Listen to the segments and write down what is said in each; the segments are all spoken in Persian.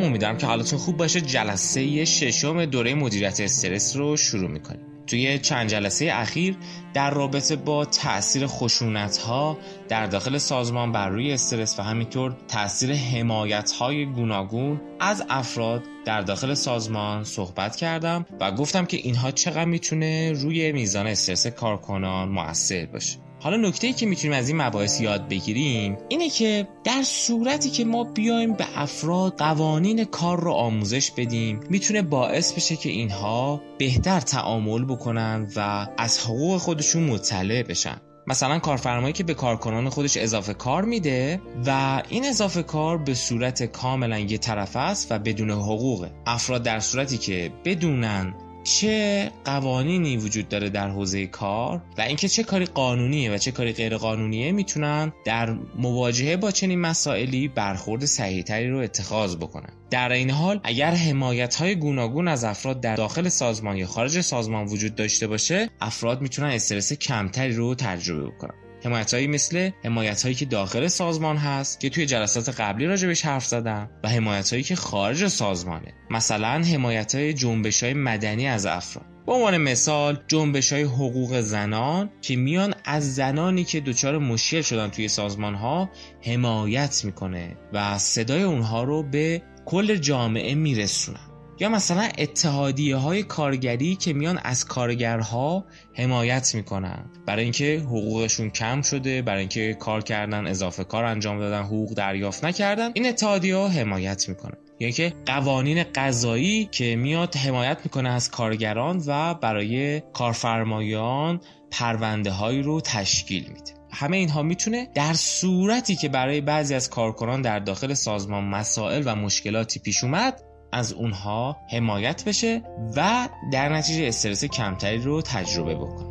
سلام امیدوارم که حالتون خوب باشه. جلسه ششم دوره مدیریت استرس رو شروع می‌کنیم. توی چند جلسه اخیر در رابطه با تاثیر خشونت ها در داخل سازمان بر روی استرس و همینطور تاثیر حمایت های گوناگون از افراد در داخل سازمان صحبت کردم و گفتم که اینها چقدر می‌تونه روی میزان استرس کارکنان موثر باشه. حالا نکته ای که می‌تونیم از این مباحث یاد بگیریم اینه که در صورتی که ما بیایم به افراد قوانین کار رو آموزش بدیم می‌تونه باعث بشه که اینها بهتر تعامل بکنن و از حقوق خودشون مطلع بشن. مثلا کارفرمایی که به کارکنان خودش اضافه کار میده و این اضافه کار به صورت کاملا یه طرف است و بدون حقوقه افراد در صورتی که بدونن چه قوانینی وجود داره در حوزه کار و اینکه چه کاری قانونیه و چه کاری غیر قانونیه می‌تونن در مواجهه با چنین مسائلی برخورد صحیحتری رو اتخاذ بکنن. در این حال اگر حمایت های گوناگون از افراد در داخل سازمان یا خارج سازمان وجود داشته باشه افراد می‌تونن استرس کمتری رو تجربه بکنن. حمایت هایی مثل حمایت هایی که داخل سازمان هست که توی جلسات قبلی راجبش حرف زدم و حمایت هایی که خارج سازمانه. مثلا حمایت های جنبش های مدنی از افراد. به عنوان مثال جنبش های حقوق زنان که میان از زنانی که دچار مشکل شدن توی سازمان ها حمایت می‌کنه و صدای اونها رو به کل جامعه میرسونن. یا مثلا اتحادیه های کارگری که میان از کارگرها حمایت می‌کنن. برای اینکه حقوقشون کم شده برای اینکه کار کردن اضافه کار انجام دادن حقوق دریافت نکردن این اتحادیه ها حمایت می‌کنن. یعنی که قوانین قضایی که میاد حمایت می‌کنه از کارگران و برای کارفرمایان پرونده هایی رو تشکیل میده. همه اینها می‌تونه در صورتی که برای بعضی از کارکنان در داخل سازمان مسائل و مشکلاتی پیش اومد از اونها حمایت بشه و در نتیجه استرس کمتری رو تجربه بکنه.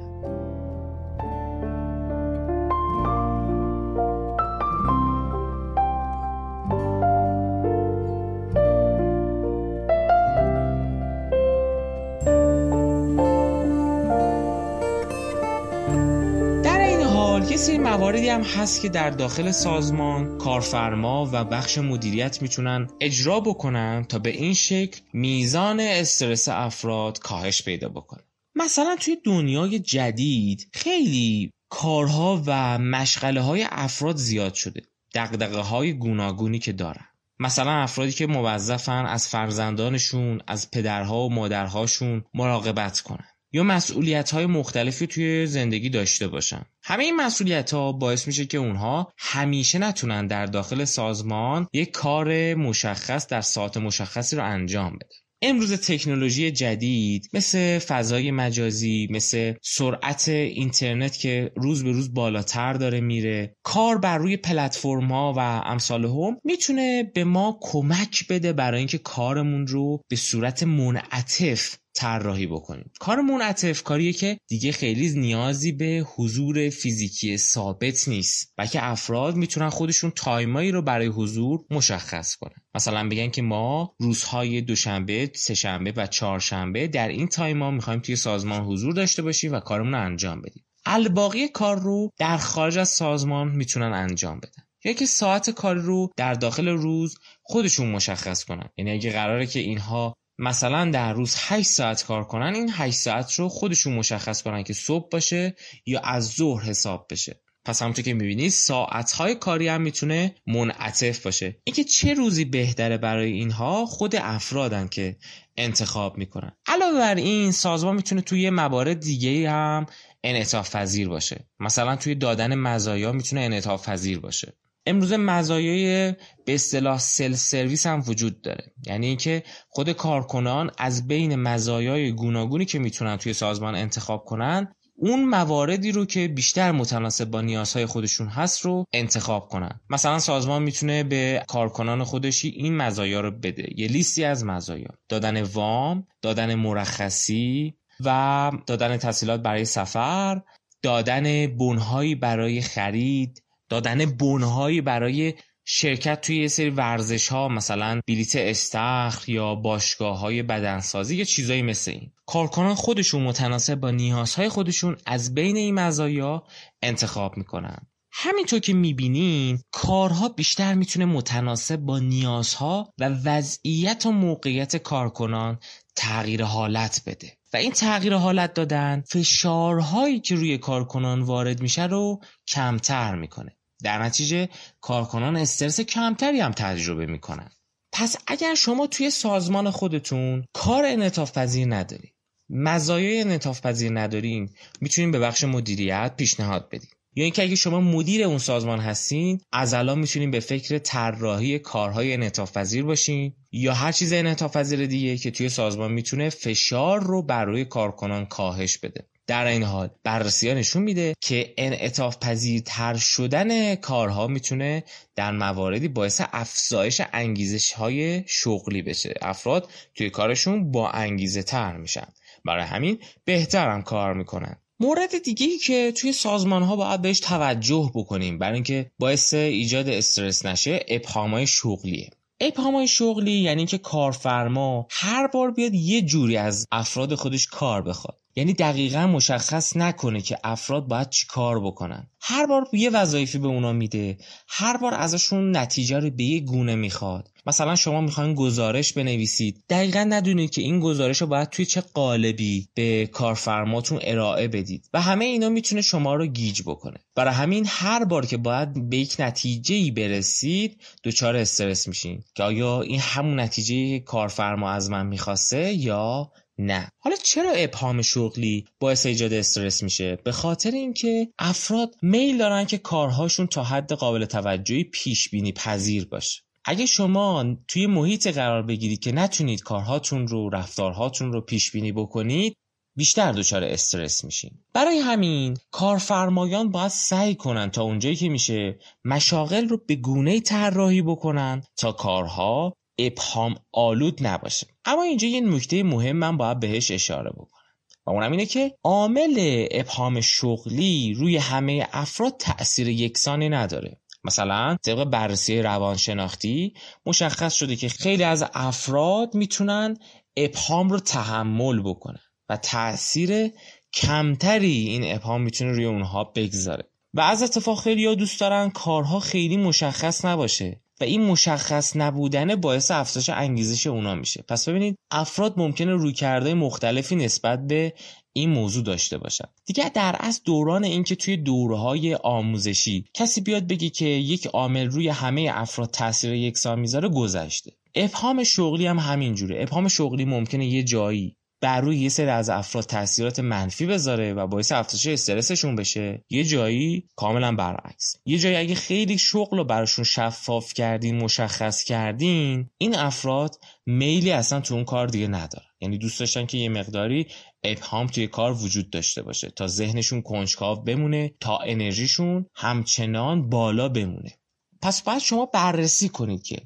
مواردی هم هست که در داخل سازمان کارفرما و بخش مدیریت می‌تونن اجرا بکنن تا به این شکل میزان استرس افراد کاهش پیدا بکنه. مثلا توی دنیای جدید خیلی کارها و مشغله های افراد زیاد شده. دقدقه های گوناگونی که دارن. مثلا افرادی که موظفن از فرزندانشون از پدرها و مادرهاشون مراقبت کنن. یا مسئولیت های مختلفی توی زندگی داشته باشن. همه این مسئولیت ها باعث میشه که اونها همیشه نتونن در داخل سازمان یک کار مشخص در ساعت مشخصی رو انجام بدن امروز تکنولوژی جدید مثل فضای مجازی مثل سرعت اینترنت که روز به روز بالاتر داره میره کار بر روی پلتفرم و امثال هم می‌تونه به ما کمک بده برای اینکه کارمون رو به صورت منعطف طراحی بکنیم. کار منعطف کاریه که دیگه خیلی نیازی به حضور فیزیکی ثابت نیست. بلکه افراد می‌تونن خودشون time ایی رو برای حضور مشخص کنن. مثلا بگن که ما روزهای دوشنبه، سهشنبه و چهارشنبه در این time ا می‌خوایم توی سازمان حضور داشته باشیم و کارمون رو انجام بدیم. الباقی کار رو در خارج از سازمان می‌تونن انجام بدن. یا که ساعت کار رو در داخل روز خودشون مشخص کنن. یعنی اگه قراره که اینها مثلا در روز 8 ساعت کار کنن این 8 ساعت رو خودشون مشخص کنن که صبح باشه یا از ظهر حساب بشه. پس همونطور که می‌بینید ساعتهای کاری هم می‌تونه منعطف باشه. اینکه چه روزی بهتره برای اینها خود افرادن که انتخاب می‌کنن. علاوه بر این سازمان می‌تونه توی موارد دیگه هم انعطاف پذیر باشه. مثلا توی دادن مزایا می‌تونه انعطاف پذیر باشه. امروز مزایای به اصطلاح سل سرویس هم وجود داره. یعنی اینکه خود کارکنان از بین مزایای گوناگونی که می‌تونن توی سازمان انتخاب کنن اون مواردی رو که بیشتر متناسب با نیازهای خودشون هست رو انتخاب کنن. مثلا سازمان می‌تونه به کارکنان خودشی این مزایا رو بده. یه لیستی از مزایا. دادن وام دادن مرخصی و دادن تسهیلات برای سفر دادن بنهایی برای خرید دادن بنهایی برای شرکت توی یه سری ورزش ها مثلا بلیت استخر یا باشگاه های بدنسازی یا چیزایی مثل این. کارکنان خودشون متناسب با نیازهای خودشون از بین این مزایا انتخاب می‌کنن. همینطور که می‌بینین کارها بیشتر می‌تونه متناسب با نیازها و وضعیت و موقعیت کارکنان تغییر حالت بده. و این تغییر حالت دادن فشارهایی که روی کارکنان وارد میشه رو کمتر می‌کنه. در نتیجه کارکنان استرس کمتری هم تجربه می‌کنن. پس اگر شما توی سازمان خودتون کار انعطاف پذیر ندارید مزایای انعطاف پذیر ندارین می‌تونین به بخش مدیریت پیشنهاد بدین. یا اینکه اگه شما مدیر اون سازمان هستین از الان می‌تونین به فکر طراحی کارهای انعطاف پذیر باشین یا هر چیز انعطاف پذیر دیگه که توی سازمان می‌تونه فشار رو بر روی کارکنان کاهش بده. در این حال بررسی ها نشون میده که انعطاف پذیرتر شدن کارها می‌تونه در مواردی باعث افزایش انگیزش های شغلی بشه. افراد توی کارشون با انگیزه تر میشن. برای همین بهتر هم کار می‌کنن. مورد دیگه ای که توی سازمان ها باید بهش توجه بکنیم برای اینکه باعث ایجاد استرس نشه ابهامای شغلیه. ابهامای شغلی یعنی که کارفرما هر بار بیاد یه جوری از افراد خودش کار بخواد. یعنی دقیقا مشخص نکنه که افراد باید چی کار بکنن. هر بار یه وظایفی به اونا میده هر بار ازشون نتیجه رو به یه گونه می‌خواد. مثلا شما می‌خواین گزارش بنویسید. دقیقا ندونید که این گزارش رو باید توی چه قالبی به کارفرماتون ارائه بدید. و همه اینا می‌تونه شما رو گیج بکنه. برای همین هر بار که باید به یک نتیجه ای برسید دچار استرس میشین. که آیا این همون نتیجه کارفرما از من می‌خواسته یا نه. حالا چرا ابهام شغلی باعث ایجاد استرس میشه؟ به خاطر اینکه افراد میل دارن که کارهاشون تا حد قابل توجهی پیش بینی پذیر باشه. اگه شما توی محیط قرار بگیرید که نتونید کارهاتون رو رفتارهاتون رو پیش بینی بکنید بیشتر دچار استرس میشین. برای همین کارفرمایان باید سعی کنن تا اونجایی که میشه مشاغل رو به گونه طراحی بکنن تا کارها ابهام آلود نباشه. اما اینجا یه نکته مهم من باید بهش اشاره بکنم و اونم اینه که عامل ابهام شغلی روی همه افراد تأثیر یکسانی نداره. مثلا طبق بررسی روانشناختی مشخص شده که خیلی از افراد می‌تونن ابهام رو تحمل بکنن و تاثیر کمتری این ابهام می‌تونه روی اونها بگذاره. و از اتفاق خیلی دوست دارن کارها خیلی مشخص نباشه. و این مشخص نبودن باعث افزایش انگیزش اونا میشه. پس ببینید افراد ممکنه رویکردهای مختلفی نسبت به این موضوع داشته باشن. دیگه در از دوران اینکه توی دورهای آموزشی کسی بیاد بگه که یک عامل روی همه افراد تاثیر یکسان می‌ذاره گذشته. ابهام شغلی هم همینجوره. ابهام شغلی ممکنه یه جایی بر روی یه سری از افراد تاثیرات منفی بذاره و باعث افزایش استرسشون بشه. یه جایی کاملا برعکس. یه جایی اگه خیلی شغل رو براشون شفاف کردین مشخص کردین این افراد میلی اصلا تو اون کار دیگه نداره یعنی دوست داشتن که یه مقداری ابهام توی کار وجود داشته باشه تا ذهنشون کنجکاو بمونه تا انرژیشون همچنان بالا بمونه. پس باید شما بررسی کنید که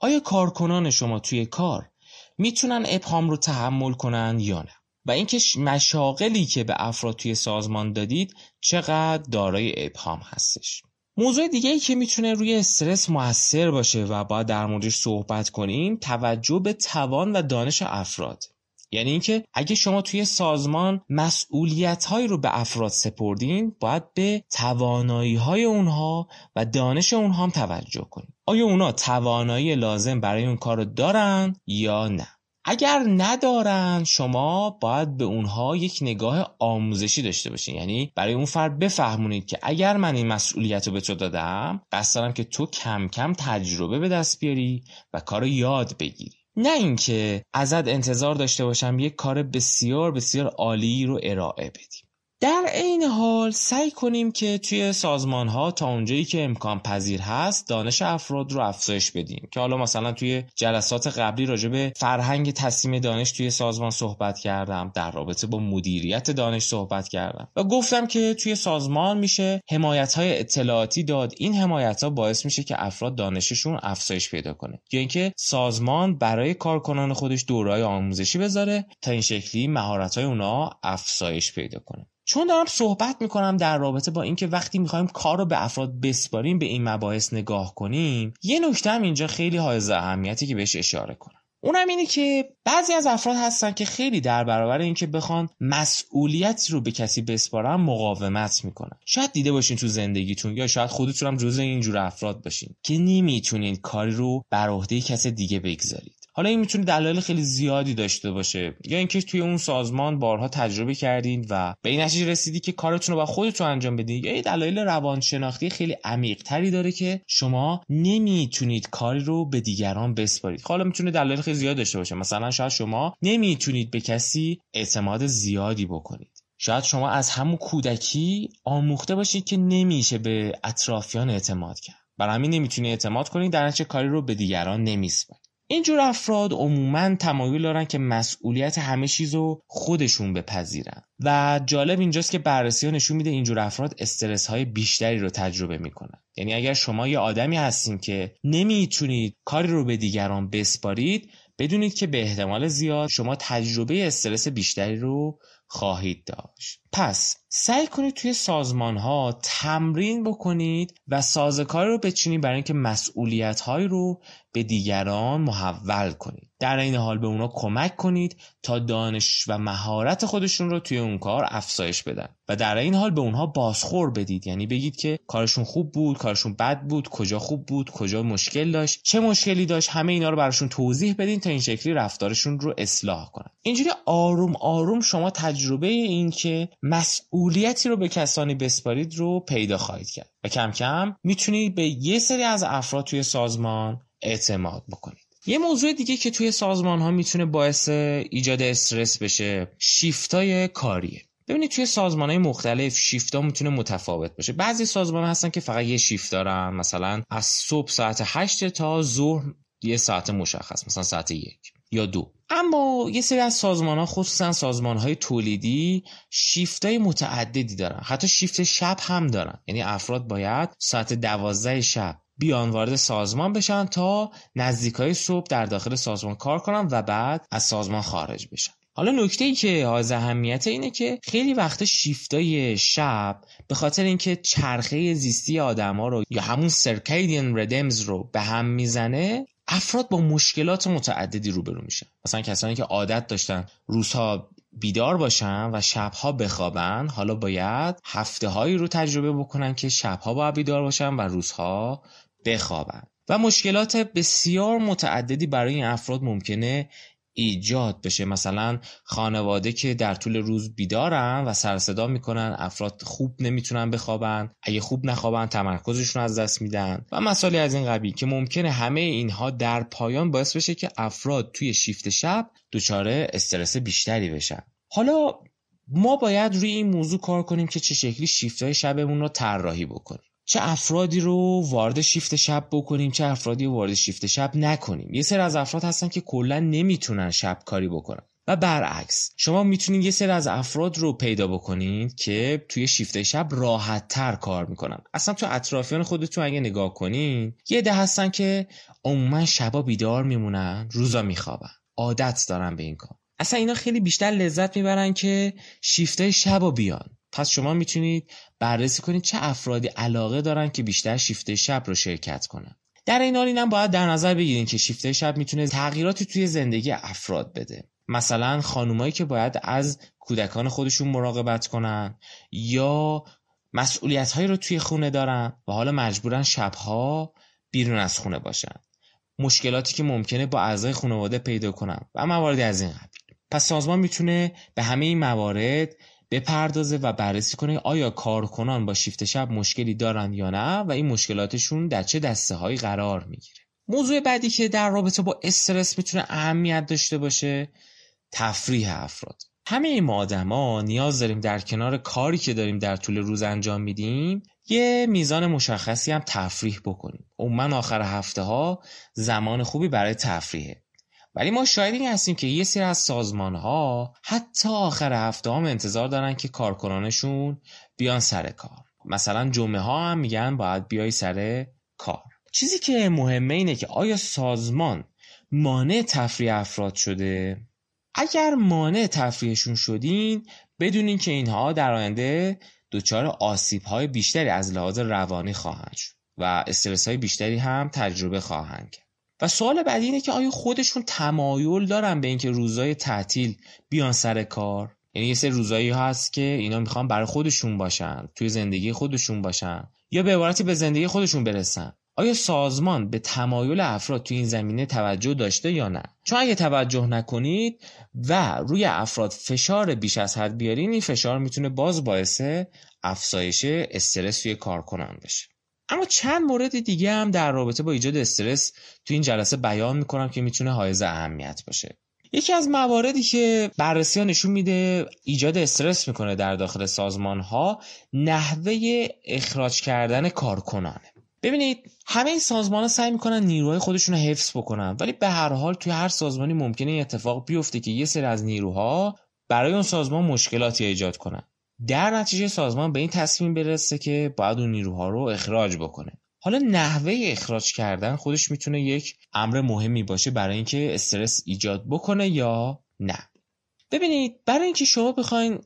آیا کارکنان شما توی کار می‌تونن ابهام رو تحمل کنن یا نه؟ و اینکه مشاغلی که به افراد توی سازمان دادید چقدر دارای ابهام هستش. موضوع دیگه ای که می‌تونه روی استرس موثر باشه و باید در موردش صحبت کنیم توجه به توان و دانش افراد. یعنی اینکه اگه شما توی سازمان مسئولیت هایی رو به افراد سپردین باید به توانایی های اونها و دانش اونها هم توجه کنید آیا اونا توانایی لازم برای اون کار رو دارن یا نه؟ اگر ندارن شما باید به اونها یک نگاه آموزشی داشته باشین. یعنی برای اون فرد بفهمونید که اگر من این مسئولیت رو به تو دادم قصد دارم که تو کم کم تجربه به دست بیاری و کار یاد بگیری. نه اینکه ازت انتظار داشته باشم یک کار بسیار بسیار عالی رو ارائه بدیم. در عین حال سعی کنیم که توی سازمان ها تا اونجایی که امکان پذیر هست دانش افراد رو افزایش بدیم. که حالا مثلا توی جلسات قبلی راجع به فرهنگ تصمیم دانش توی سازمان صحبت کردم در رابطه با مدیریت دانش صحبت کردم و گفتم که توی سازمان میشه حمایت های اطلاعاتی داد. این حمایت ها باعث میشه که افراد دانششون افزایش پیدا کنه. یا اینکه سازمان برای کارکنان خودش دورهای آموزشی بذاره تا این شکلی مهارت های افزایش پیدا کنه. چون دارم صحبت می‌کنم در رابطه با اینکه وقتی می‌خوایم کار رو به افراد بسپاریم به این مباحث نگاه کنیم یه نکته هم اینجا خیلی حائز اهمیتی که بهش اشاره کنم. اونم اینه که بعضی از افراد هستن که خیلی در برابر اینکه بخوان مسئولیتی رو به کسی بسپارن مقاومت می‌کنن. شاید دیده باشین تو زندگیتون یا شاید خودتون هم جزء اینجور افراد باشین که نمی‌تونین کاری رو بر عهده کس دیگه بگذارید. حالا این می‌تونه دلایل خیلی زیادی داشته باشه. یا اینکه توی اون سازمان بارها تجربه کردین و به این نتیجه رسیدی که کارتون رو با خودتون انجام بدین. یا یه دلایل روانشناختی خیلی عمیق تری داره که شما نمی‌تونید کاری رو به دیگران بسپارید. حالا می‌تونه دلایل خیلی زیاد داشته باشه. مثلا شاید شما نمی‌تونید به کسی اعتماد زیادی بکنید. شاید شما از همون کودکی آموخته باشید که نمیشه به اطرافیان اعتماد کرد. برای همین نمی‌تونید اعتماد کنید در کاری رو به دیگران نمیسپارید اینجور افراد عموما تمایل دارن که مسئولیت همه چیز رو خودشون بپذیرن. و جالب اینجاست که بررسی ها نشون میده اینجور افراد استرس های بیشتری رو تجربه می‌کنن. یعنی اگر شما یه آدمی هستین که نمی‌تونید کاری رو به دیگران بسپارید بدونید که به احتمال زیاد شما تجربه استرس بیشتری رو خواهید داشت. پس سعی کنید توی سازمان ها تمرین بکنید و سازکاری رو بچینید برای اینکه مسئولیت های رو به دیگران محول کنید. در این حال به اونا کمک کنید تا دانش و مهارت خودشون رو توی اون کار افزایش بدن. و در این حال به اونها بازخور بدید. یعنی بگید که کارشون خوب بود کارشون بد بود کجا خوب بود کجا مشکل داشت چه مشکلی داشت همه اینا رو براشون توضیح بدین تا این شکلی رفتارشون رو اصلاح کنن. اینجوری آروم آروم شما تجربه این که مسئولیتی رو به کسانی بسپارید رو پیدا خواهید کرد و کم کم می‌تونید به یه سری از افراد توی سازمان اعتماد بکنید. یه موضوع دیگه که توی سازمان ها می‌تونه باعث ایجاد استرس بشه شیفتای کاریه. ببینید توی سازمان های مختلف شیفت ها می‌تونه متفاوت باشه. بعضی سازمان هستن که فقط یه شیفت دارن مثلا از صبح ساعت 8 تا ظهر یه ساعت مشخص مثلا ساعت یک یا دو. اما یه سری از سازمان ها خصوصا سازمان های تولیدی شیفت های متعددی دارن. حتی شیفت شب هم دارن. یعنی افراد باید ساعت دوازده شب بیان وارد سازمان بشن تا نزدیک های صبح در داخل سازمان کار کنن و بعد از سازمان خارج بشن. حالا نکته ای که از اهمیت اینه که خیلی وقت شیفتای شب به خاطر اینکه چرخه زیستی آدما رو یا همون سرکیدین ردمز رو به هم می‌زنه افراد با مشکلات متعددی روبرو میشن. مثلا کسانی که عادت داشتن روزها بیدار باشن و شبها بخوابن حالا باید هفته هایی رو تجربه بکنن که شبها باید بیدار باشن و روزها بخوابن. و مشکلات بسیار متعددی برای این افراد ممکنه ایجاد بشه. مثلا خانواده که در طول روز بیدارن و سرصدا می‌کنن افراد خوب نمی‌تونن بخوابن. اگه خوب نخوابن تمرکزشون از دست میدن. و مسائلی از این قبیل که ممکنه همه اینها در پایان باعث بشه که افراد توی شیفت شب دچار استرس بیشتری بشن. حالا ما باید روی این موضوع کار کنیم که چه شکلی شیفت های شبمون رو طراحی بکنیم. چه افرادی رو وارد شیفت شب بکنیم چه افرادی رو وارد شیفت شب نکنیم. یه سری از افراد هستن که کلا نمی‌تونن شب کاری بکنن. و برعکس شما می‌تونید یه سری از افراد رو پیدا بکنید که توی شیفت شب راحت تر کار می‌کنن. اصلا تو اطرافیان خودتون اگه نگاه کنین یه ده هستن که عموما شبا بیدار میمونن روزا میخوابن. عادت دارن به این کار. اصلا اینا خیلی بیشتر لذت می‌برن که شیفته شب بیان. پس شما می‌تونید بررسی کنید چه افرادی علاقه دارن که بیشتر شیفته شب رو شرکت کنن. در این حال اینم باید در نظر بگیرین که شیفته شب می‌تونه تغییراتی توی زندگی افراد بده. مثلا خانومایی که باید از کودکان خودشون مراقبت کنن یا مسئولیت هایی رو توی خونه دارن و حالا مجبورن شبها بیرون از خونه باشن. مشکلاتی که ممکنه با اعضای خانواده پیدا کنن و مواردی از این قبیل. پس سازمان می‌تونه به همه این موارد بپردازه و بررسی کنه آیا کارکنان با شیفت شب مشکلی دارن یا نه و این مشکلاتشون در چه دسته هایی قرار می‌گیره. موضوع بعدی که در رابطه با استرس می‌تونه اهمیت داشته باشه تفریح افراد. همه ما آدما نیاز داریم در کنار کاری که داریم در طول روز انجام میدیم یه میزان مشخصی هم تفریح بکنیم. عموما آخر هفته ها زمان خوبی برای تفریحه. ولی ما شاید این هستیم که یه سری از سازمان ها حتی آخر هفته هم انتظار دارن که کارکنانشون بیان سر کار. مثلا جمعه ها هم میگن باید بیای سر کار. چیزی که مهمه اینه که آیا سازمان مانع تفریح افراد شده؟ اگر مانع تفریحشون شدین بدونین که اینها در آینده دچار آسیب های بیشتری از لحاظ روانی خواهند شد و استرس های بیشتری هم تجربه خواهند کرد. و سوال بعدی اینه که آیا خودشون تمایل دارن به اینکه روزای تعطیل بیان سر کار؟ یعنی یه سری روزایی هست که اینا می‌خوان برای خودشون باشن توی زندگی خودشون باشن یا به عبارتی به زندگی خودشون برسن. آیا سازمان به تمایل افراد تو این زمینه توجه داشته یا نه؟ چون اگه توجه نکنید و روی افراد فشار بیش از حد بیارین این فشار می‌تونه باز باعث افزایش استرس توی کارکنان بشه. اما چند مورد دیگه هم در رابطه با ایجاد استرس تو این جلسه بیان می‌کنم که می‌تونه حائز اهمیت باشه. یکی از مواردی که بررسی ها نشون میده ایجاد استرس می‌کنه در داخل سازمان ها نحوه اخراج کردن کارکنانه ببینید همه این سازمان ها سعی می‌کنن نیروهای خودشون رو حفظ بکنن ولی به هر حال توی هر سازمانی ممکنه این اتفاق بیفته که یه سری از نیروها برای اون سازمان مشکلاتی ایجاد کنن. در نتیجه سازمان به این تصمیم برسه که باید اون نیروها رو اخراج بکنه. حالا نحوه اخراج کردن خودش می‌تونه یک امر مهمی باشه برای اینکه استرس ایجاد بکنه یا نه. ببینید برای اینکه شما بخواین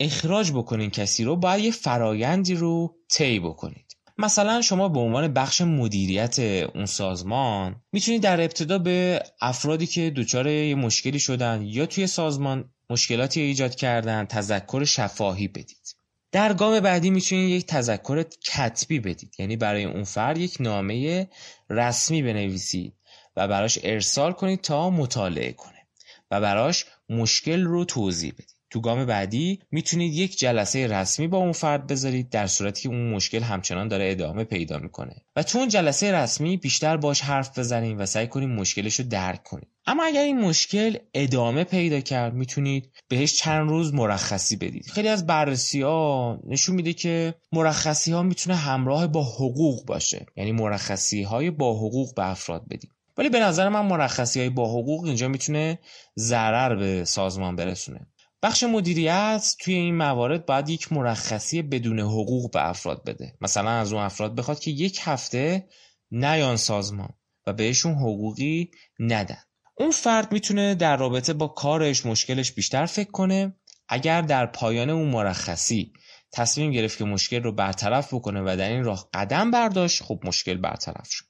اخراج بکنین کسی رو باید یه فرایندی رو طی بکنید. مثلا شما به عنوان بخش مدیریت اون سازمان می‌تونید در ابتدا به افرادی که دچار یه مشکلی شدن یا توی سازمان مشکلاتی ایجاد کردن تذکر شفاهی بدید. در گام بعدی می‌تونید یک تذکر کتبی بدید. یعنی برای اون فرد یک نامه رسمی بنویسید و براش ارسال کنید تا مطالعه کنه و براش مشکل رو توضیح بدید. تو گام بعدی می‌تونید یک جلسه رسمی با اون فرد بذارید در صورتی که اون مشکل همچنان داره ادامه پیدا می‌کنه. و تو اون جلسه رسمی بیشتر باش حرف بزنید و سعی کنید مشکلش رو درک کنید. اما اگر این مشکل ادامه پیدا کرد می‌تونید بهش چند روز مرخصی بدید. خیلی از بررسی ها نشون میده که مرخصی ها می‌تونه همراه با حقوق باشه. یعنی مرخصی های با حقوق به افراد بدید. ولی به نظر من مرخصی های با حقوق اینجا می‌تونه ضرر به سازمان برسونه. بخش مدیریت توی این موارد باید یک مرخصی بدون حقوق به افراد بده. مثلا از اون افراد بخواد که یک هفته نیان سازمان و بهشون حقوقی ندن. اون فرد می‌تونه در رابطه با کارش مشکلش بیشتر فکر کنه. اگر در پایان اون مرخصی تصمیم گرفت که مشکل رو برطرف بکنه و در این راه قدم برداشت خب مشکل برطرف شد.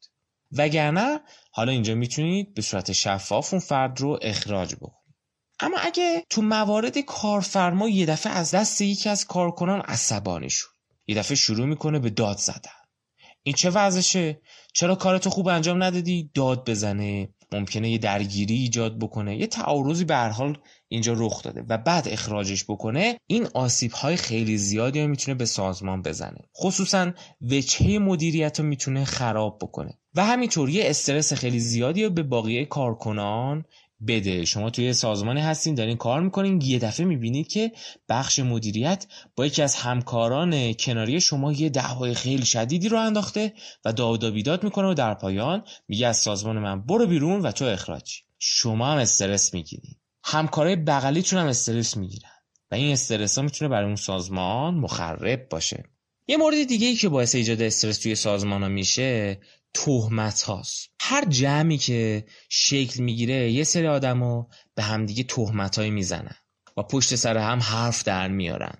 وگرنه حالا اینجا می‌تونید به صورت شفاف اون فرد رو اخراج بکنید. اما اگه تو موارد کارفرما یه دفعه از دست یکی از کارکنان عصبانی شد. یه دفعه شروع می‌کنه به داد زدن. این چه وضعشه؟ چرا کارتو خوب انجام ندادی؟ داد بزنه. ممکنه یه درگیری ایجاد بکنه. یه تعارضی به هر حال اینجا رخ داده و بعد اخراجش بکنه. این آسیب های خیلی زیادی می‌تونه به سازمان بزنه. خصوصا وجهه مدیریت رو می‌تونه خراب بکنه. و همینطور یه استرس خیلی زیادی رو به باقیه کارکنان بده. شما توی سازمانی هستین دارین کار می‌کنین. یه دفعه می‌بینید که بخش مدیریت با یکی از همکاران کناری شما یه دعوای خیلی شدیدی رو انداخته و داد و بیداد می‌کنه و در پایان میگه از سازمان من برو بیرون و تو اخراجی شما هم استرس می‌گیرید. همکارای بغلیتون هم استرس می‌گیرن و این استرس ها می‌تونه برای اون سازمان مخرب باشه. یه مورد دیگه ای که باعث ایجاد استرس توی سازمان ها میشه تهمت هاست هر جمعی که شکل می‌گیره یه سری آدمو به همدیگه تهمت هایی می‌زنن و پشت سر هم حرف در میارن.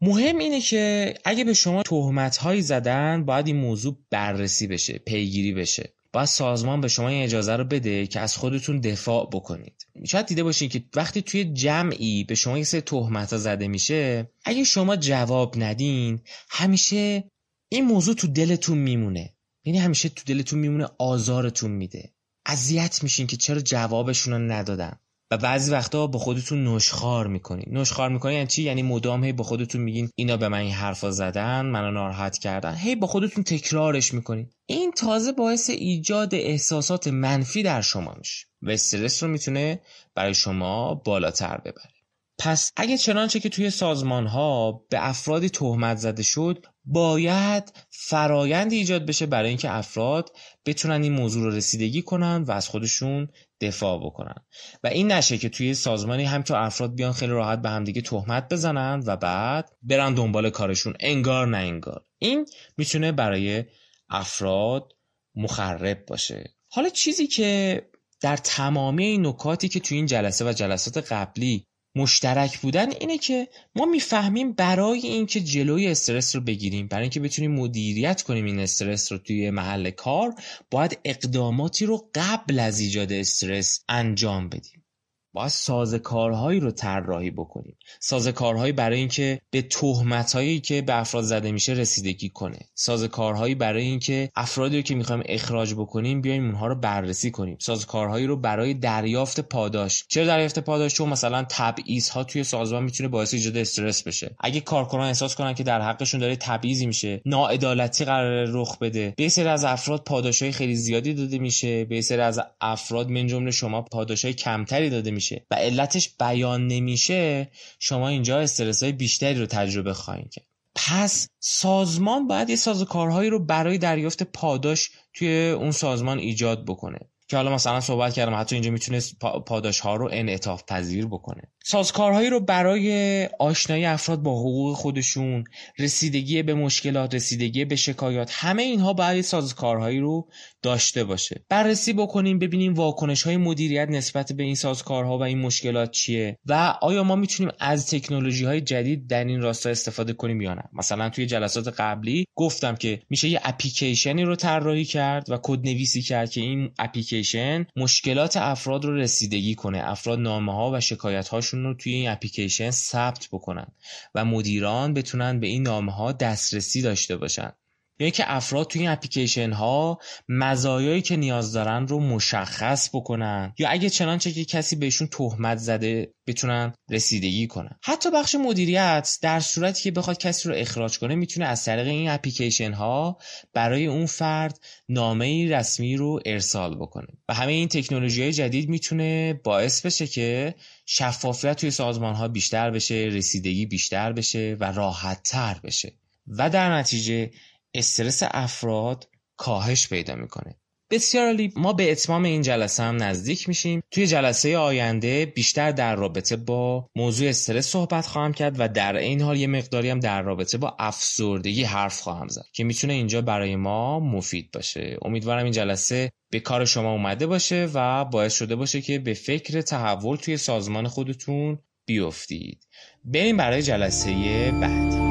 مهم اینه که اگه به شما تهمت هایی زدن باید این موضوع بررسی بشه پیگیری بشه. باید سازمان به شما این اجازه رو بده که از خودتون دفاع بکنید. شاید دیده باشین که وقتی توی جمعی به شما یه سری تهمت ها زده میشه اگه شما جواب ندین همیشه این موضوع تو دلتون میمونه. یعنی همیشه تو دلتون میمونه آزارتون میده. اذیت میشین که چرا جوابشون رو ندادن. و بعضی وقتا با خودتون نشخار می‌کنین. نشخار می‌کنین یعنی چی؟ یعنی مدام هی با خودتون میگین اینا به من این حرفا زدن منو ناراحت کردن. هی با خودتون تکرارش می‌کنین. این تازه باعث ایجاد احساسات منفی در شما میشه. و استرس رو می‌تونه برای شما بالاتر ببره. پس اگه چنانچه که توی سازمان ها به افرادی تهمت زده شد باید فرایندی ایجاد بشه برای اینکه افراد بتونن این موضوع رو رسیدگی کنن و از خودشون دفاع بکنن. و این نشه که توی سازمانی هم که افراد بیان خیلی راحت به همدیگه تهمت بزنن و بعد برن دنبال کارشون. انگار نه انگار. این می‌تونه برای افراد مخرب باشه. حالا چیزی که در تمامی این نکاتی که توی این جلسه و جلسات قبلی مشترک بودن اینه که ما می‌فهمیم برای اینکه جلوی استرس رو بگیریم برای اینکه بتونیم مدیریت کنیم این استرس رو توی محل کار باید اقداماتی رو قبل از ایجاد استرس انجام بدیم. باید سازکارهایی رو طراحی بکنیم. سازکارهایی برای اینکه به تهمتهایی که به افراد زده میشه رسیدگی کنه. سازکارهایی برای اینکه افرادی رو که می‌خوایم اخراج بکنیم بیایم اونها رو بررسی کنیم. سازکارهایی رو برای دریافت پاداش. چرا دریافت پاداش؟ چون مثلا تبعیض ها توی سازمان می‌تونه باعث ایجاد استرس بشه. اگه کارکنان احساس کنن که در حقشون داره تبعیضی میشه ناعدالتی قرار رخ بده. به سری از افراد پاداشهای خیلی زیادی داده میشه. به سری از افراد من جمله شما پاداشهای کمتری داده میشه. و علتش بیان نمیشه شما اینجا استرس های بیشتری رو تجربه خواهید کرد. پس سازمان باید یه سازوکارهایی رو برای دریافت پاداش توی اون سازمان ایجاد بکنه. که حالا مثلا صحبت کردم حتی اینجا می‌تونه پاداش ها رو انعطاف پذیر بکنه. سازکارهایی رو برای آشنایی افراد با حقوق خودشون رسیدگی به مشکلات رسیدگی به شکایات همه اینها باید سازکارهایی رو داشته باشه. بررسی بکنیم ببینیم واکنش های مدیریت نسبت به این سازکارها و این مشکلات چیه و آیا ما می‌تونیم از تکنولوژی های جدید در این راستا استفاده کنیم یا نه. مثلا توی جلسات قبلی گفتم که میشه یه اپلیکیشنی رو طراحی کرد و کد نویسی کرد که این اپلیکیشن مشکلات افراد رو رسیدگی کنه افراد نامه ها و شکایت هاشون رو توی این اپلیکیشن ثبت بکنن و مدیران بتونن به این نامه ها دسترسی داشته باشن. یعنی که افراد توی این اپلیکیشن ها مزایایی که نیاز دارن رو مشخص بکنن یا اگه چنانچه که کسی بهشون تهمت زده بتونن رسیدگی کنن. حتی بخش مدیریت در صورتی که بخواد کسی رو اخراج کنه می‌تونه از طریق این اپلیکیشن ها برای اون فرد نامه رسمی رو ارسال بکنه. و همه این تکنولوژی های جدید می‌تونه باعث بشه که شفافیت توی سازمان ها بیشتر بشه رسیدگی بیشتر بشه و راحت تر بشه. و در نتیجه استرس افراد کاهش پیدا می‌کنه. بسیار عالی. ما به اتمام این جلسه هم نزدیک میشیم. توی جلسه آینده بیشتر در رابطه با موضوع استرس صحبت خواهم کرد و در این حال یه مقداری هم در رابطه با افسردگی حرف خواهم زد که می‌تونه اینجا برای ما مفید باشه. امیدوارم این جلسه به کار شما اومده باشه و باعث شده باشه که به فکر تحول توی سازمان خودتون بیفتید. بریم برای جلسه بعدی.